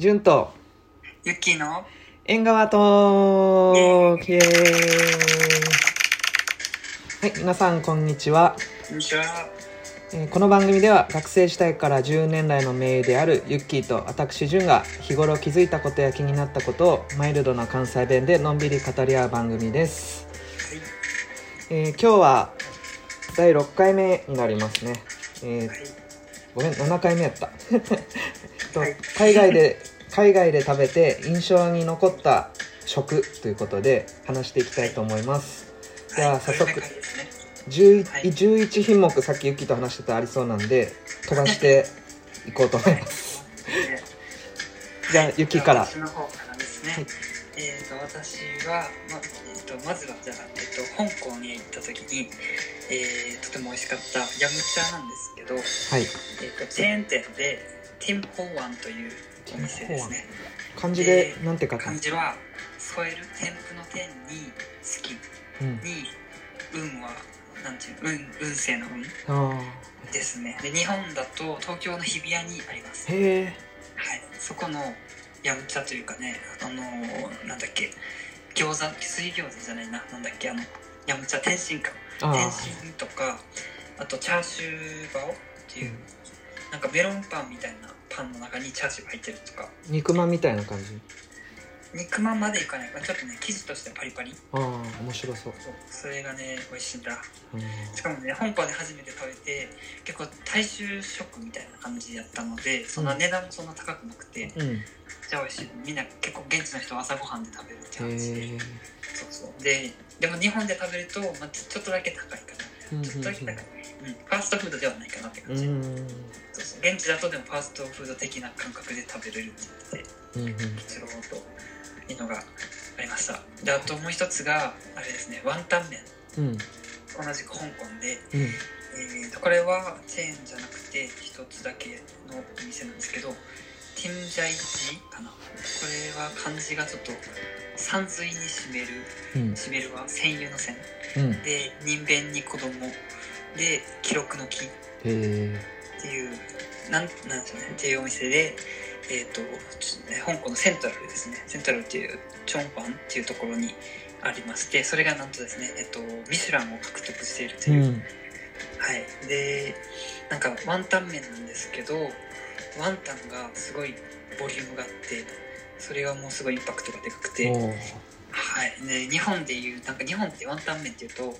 純と。ユッキーの縁側トーク。イエーイ。はい、皆さんこんにちは、こんにちは。えーこの番組では学生時代から10年来の名であるユッキーと私純が日頃気づいたことや気になったことをマイルドな関西弁でのんびり語り合う番組です、えー今日は第6回目になりますね、えーはい。ごめん7回目やった。とはい。海外で海外で食べて印象に残った食ということで話していきたいと思います。じゃあはい早速これが回ですね。11, はい。11品目さっきユッキーと話してたありそうなんで飛ばしていこうと思います。で じゃあユッキーから。私の方からですね。はい。えっ、と私はまえっ、とまずはじゃあえっ、と香港に行った時に、えーとても美味しかったヤムチャなんですけど、はい。えっ、とチェーン店でティムホーワンというお店ですね。漢字でなんて書くの？漢字は添える添付の天に好きうんに運はなんていう運運勢の運。あですね。で日本だと東京の日比谷にあります。あへえはい。そこのヤムチャというかねあのーなんだっけ？餃子水餃子じゃないな。なんだっけ？あのヤムチャ天津かあ天あ津とかあとチャーシューバオっていう、うん。なんかメロンパンみたいなパンの中にチャーシューが入ってるとか。肉まんみたいな感じ？肉まんまでいかない。まあちょっとね生地としてパリパリ。ああ面白そう、それがね美味しいんだ。うん。しかもね香港で初めて食べて結構大衆食みたいな感じやったのでそんな値段もそんな高くなくて、うん。へじゃあ美味しい。みんな結構現地の人は朝ごはんで食べるって話で、え。そうそう。ででも日本で食べると、まあ、ちょっとだけ高いかうんなちょっとだけ高い、うん、ファーストフードではないかなってう感じ、うそう現地だとでもファーストフード的な感覚で食べれるって言っててうというのがありました。であともう一つがあれですねワンタン麺。うん。同じく香港で、うん。えーとこれはチェーンじゃなくて一つだけのお店なんですけどティンジャイジかな。これは漢字がちょっと山水に占めるうん。占めるは戦友の線。うん。で人弁に子供で記録の木。っていうなんなんでしょうね。っていうお店でえっ、とち香港のセントラルですね。セントラルっていうチョンファンっていうところにありましてそれがなんとですねえっ、とミシュランを獲得しているとういう、ん。はい、でなんかワンタン麺なんですけどワンタンがすごいボリュームがあってそれがもうすごいインパクトがでかくて、おはい、ーで日本でいうなんか日本ってワンタン麺っていうと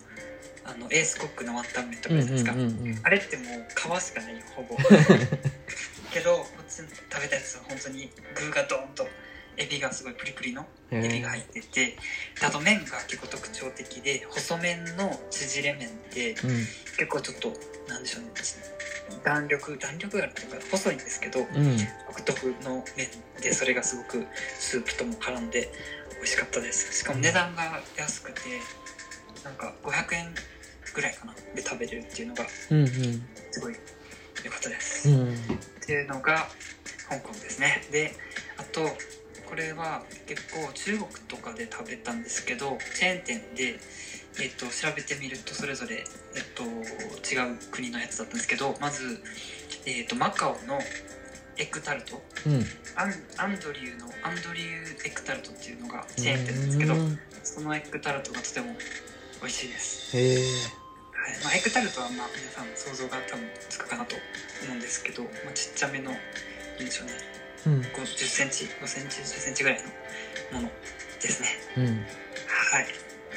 あのエースコックのワンタン麺とかうんうんじゃないですか、うんうんあれってもう皮しかないよほぼ。けどこっちの食べたやつは本当に具がドーンとエビがすごいプリプリのへエビが入えってて、あと麺が結構特徴的で細麺の縮れ麺ってうん。結構ちょっとなんでしょうね弾力弾力があるというか細いんですけどうん。独特の麺でそれがすごくスープとも絡んで美味しかったです。しかも値段が安くてなんか500円ぐらいかなで食べれるっていうのがうんすごい良かったです、っうんうんていうのが香港ですね。であとこれは結構中国とかで食べたんですけどチェーン店で、えっと調べてみるとそれぞれ、えっと違う国のやつだったんですけどまず、えっとマカオのエッグタルト。うん。アンアンドリューのアンドリューエッグタルトっていうのがチェーン店なんですけどうん。そのエッグタルトがとても美味しいです、へえはいまあ、エッグタルトはまあ皆さん想像が多分つくかなと思うんですけど、まあ、ちっちゃめのいいんでしょうね。うん。5 0センチ5センチ10センチぐらいのものですね。うん。はい。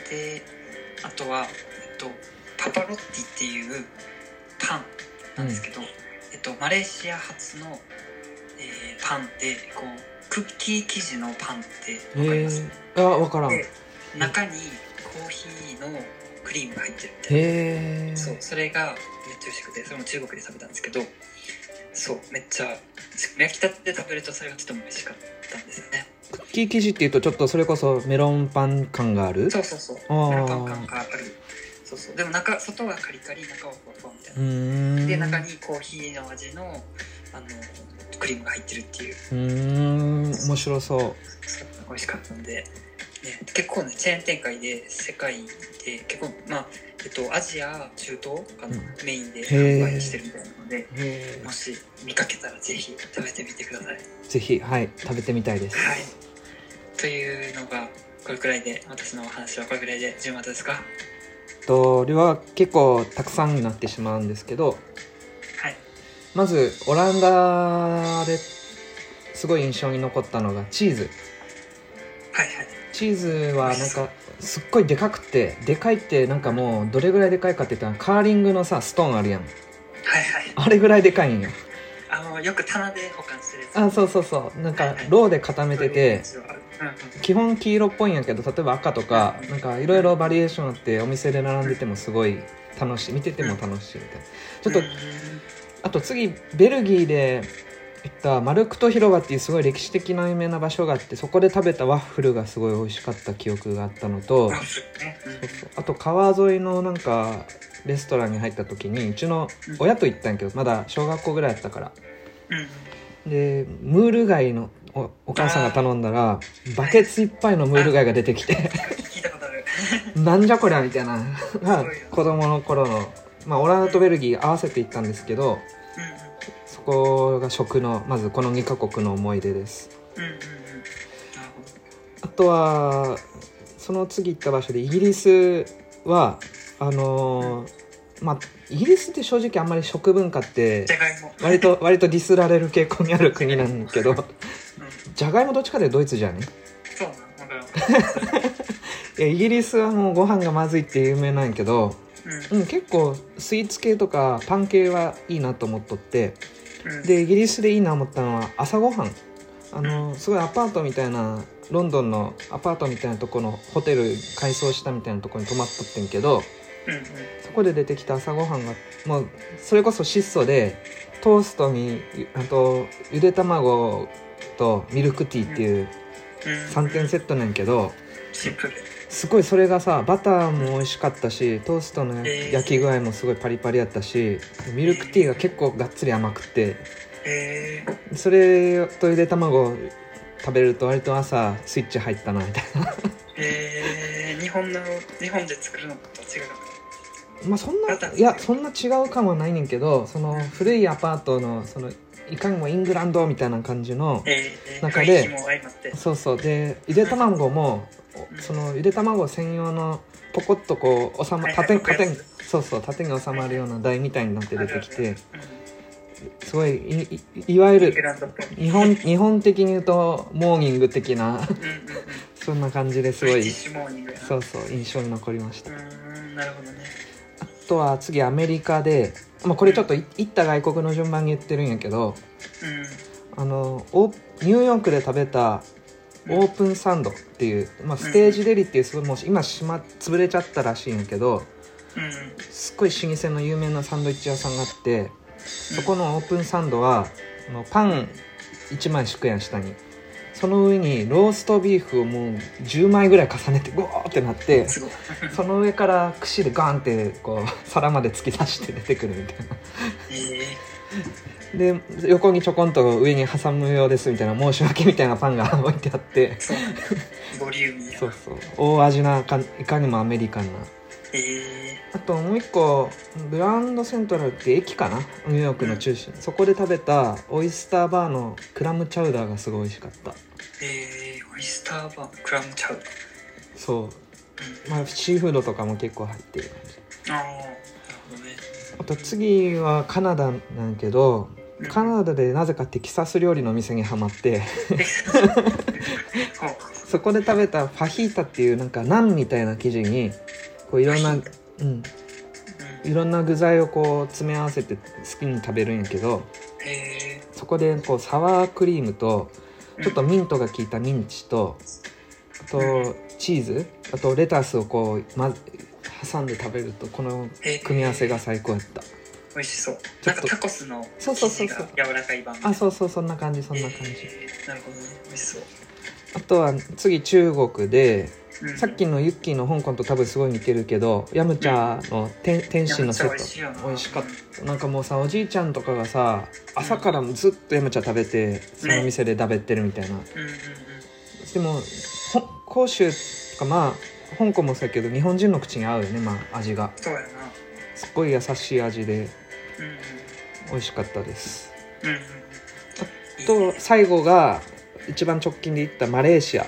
であとは、えっと、パパロッティっていうパンなんですけど、えっと、マレーシア発の、えーパンでこうクッキー生地のパンってわかります、へえあわからん。中にコーヒーのクリームが入ってるみたいな。えそうそれがめっちゃ美味しくてそれも中国で食べたんですけどそうめっちゃ焼きたてで食べるとそれがとても美味しかったんですよね。クッキー生地っていうとちょっとそれこそメロンパン感がある？そうそうそう。メロンパン感がある。そうそう。でも中外はカリカリ中はふわふわみたいうな、で中にコーヒーの味のあのクリームが入ってるっていう。うーん。面白そう。そう。美味しかったんで結構ねチェーン展開で世界で結構まあえっとアジア中東かな、うん。メインで販売してるみたいなのでへもし見かけたらぜひ食べてみてください。ーぜひはい食べてみたいです。はい。というのがこれくらいで私の話はこれくらいで順番ですか？と量は結構たくさんになってしまうんですけどはい。まずオランダですごい印象に残ったのがチーズチーズはなんかすっごいでかくてでかいってなんかもうどれぐらいでかいかって言ったらカーリングのさストーンあるやん。はいはい。あれぐらいでかいんよ。あのよく棚で保管してるやつ。あそうそうそう。なんかローで固めてて基本黄色っぽいんやけど例えば赤とかなんかいろいろバリエーションあってお店で並んでてもすごい楽しい。見てても楽しいみたいな。ちょっとうん。あと次ベルギーで行ったマルクト広場っていうすごい歴史的な有名な場所があってそこで食べたワッフルがすごい美味しかった記憶があったのとあと川沿いのなんかレストランに入った時にうちの親と行ったんやけどまだ小学校ぐらいやったから。うん。でムール貝のおお母さんが頼んだらバケツいっぱいのムール貝が出てきてなんじゃこりゃみたいな。子供の頃の、まあ、オランダとベルギー合わせて行ったんですけどそこが食のまずこの2カ国の思い出です。うんうんうんあとはその次行った場所でイギリスはあのーまあイギリスって正直あんまり食文化って割と割とディスられる傾向にある国なんだけどうん。じゃがいもどっちかでドイツじゃね？そうなの分かるいやイギリスはもうご飯がまずいって有名なんやけど、うん。うん、結構スイーツ系とかパン系はいいなと思っとってうんでイギリスでいいなと思ったのは朝ごはん。あのすごいアパートみたいなロンドンのアパートみたいなとこのホテル改装したみたいなとこに泊まっとってんけどそこで出てきた朝ごはんがもうそれこそ質素でトーストにあとゆで卵とミルクティーっていううん。3点セットなんやけどすごいそれがさバターも美味しかったしトーストのえー焼き具合もすごいパリパリやったしミルクティーが結構がっつり甘くて。えー。それとゆで卵食べると割と朝スイッチ入ったなみたいな。えー。日本の日本で作るのと違うまあそんないやそんな違う感はないねんけどその古いアパートのそのいかにもイングランドみたいな感じのえー、中で雰囲気も相まって。そうそう。でゆで卵もうんそのゆで卵専用のポコッとこう収ま縦に縦そうそう縦に収まるような台みたいになって出てきてすごいいいいわゆる日本日本的に言うとモーニング的なそんな感じですごいそうそう印象に残りました。なるほどね。あとは次アメリカで、まあ、これちょっとい行った外国の順番に言ってるんやけどうん。あのニューヨークで食べたオープンサンドっていう、まあ、ステージデリっていうすごいもう今閉ま潰れちゃったらしいんやけどうんすっごい老舗の有名なサンドイッチ屋さんがあってそこのオープンサンドはパン1枚敷くやん下に。その上にローストビーフをもう10枚ぐらい重ねてゴーってなってその上から串でガンってこう皿まで突き出して出てくるみたいな。え で横にちょこんと上に挟むようですみたいな申し訳みたいなパンが置いてあって。ボリューミーや。そうそう。大味なかいかにもアメリカンな。えあともう一個グランドセントラルって駅かな？ニューヨークの中心、そこで食べたオイスターバーのクラムチャウダーがすごい美味しかった。ー、えー、オイスターバークラムチャウダー。そう。まあシーフードとかも結構入ってる感じ。うんああなるほどねあと次はカナダなんやけどうんカナダでなぜかテキサス料理の店にはまって。そこで食べたファヒータっていうなんかナンみたいな生地にこういろんな、うん、うん。いろんな具材をこう詰め合わせて好きに食べるんやけどえそこでこうサワークリームとー、ちょっとミントが効いたミンチとあとチーズあとレタスをこう、ま、挟んで食べるとこの組み合わせが最高やった。美味しそう。ちょっと。なんかタコスのそうそう生そうそう。地が柔らかい版あそうそうそんな感じそんな感じ。えーなるほど。ね美味しそう、あとは次中国でうん。さっきのユッキーの香港と多分すごい似てるけどヤムチャの天天津のセット。美味しかった。なんかもうさおじいちゃんとかがさ朝からずっとヤムチャ食べてその店で食べてるみたいな。うんうんうん。でもほ甲州とかまあ香港もそうやけど日本人の口に合うよねまあ味が。そうやな。すっごい優しい味でうんうん。美味しかったです。うんうんと最後が一番直近で行ったマレーシア。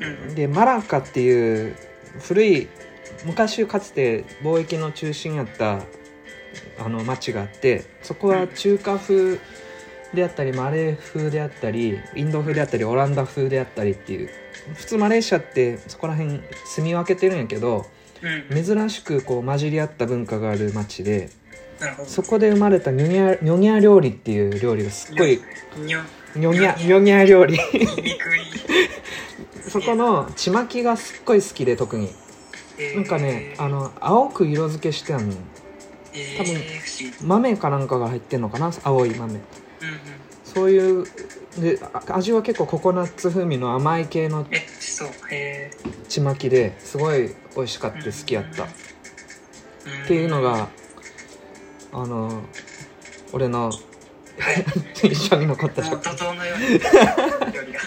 うんうん。でマラカっていう古い昔かつて貿易の中心やったあの町があってそこは中華風であったりマレー風であったりインド風であったりオランダ風であったりっていう普通マレーシアってそこら辺住み分けてるんやけどうん。うん珍しくこう混じり合った文化がある町でそこで生まれたニョニャニョニャ料理っていう料理がすっごいニョニャニョニャ。料理。そこのちまきがすっごい好きで特に。なんかねあの青く色付けしてあんのえー、多分豆かなんかが入ってんのかな青い豆そういうであ味は結構ココナッツ風味の甘い系のちまきですごい美味しかった好きやった。っうんていうのがあの俺のはい。一緒に残った食怒涛のように。料理が。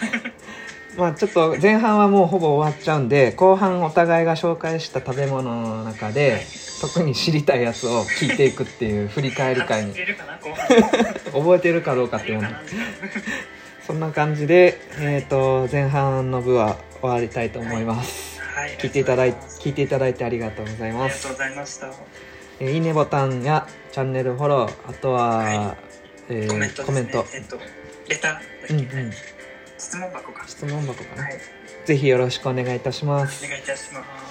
まあちょっと前半はもうほぼ終わっちゃうんで後半お互いが紹介した食べ物の中で特に知りたいやつを聞いていくっていう振り返り会に。覚えてるかどうかっていうのそんな感じで、えー、と前半の部は終わりたいと思います、はい。聞いていただい聞いていただいてありがとうございます。ありがとうございました。えーいいねボタンやチャンネルフォローあとは、はえーコメントね。コメント。えっとレターうんうん。質問箱か。質問箱かな、はい。ぜひよろしくお願いいたします。お願いいたします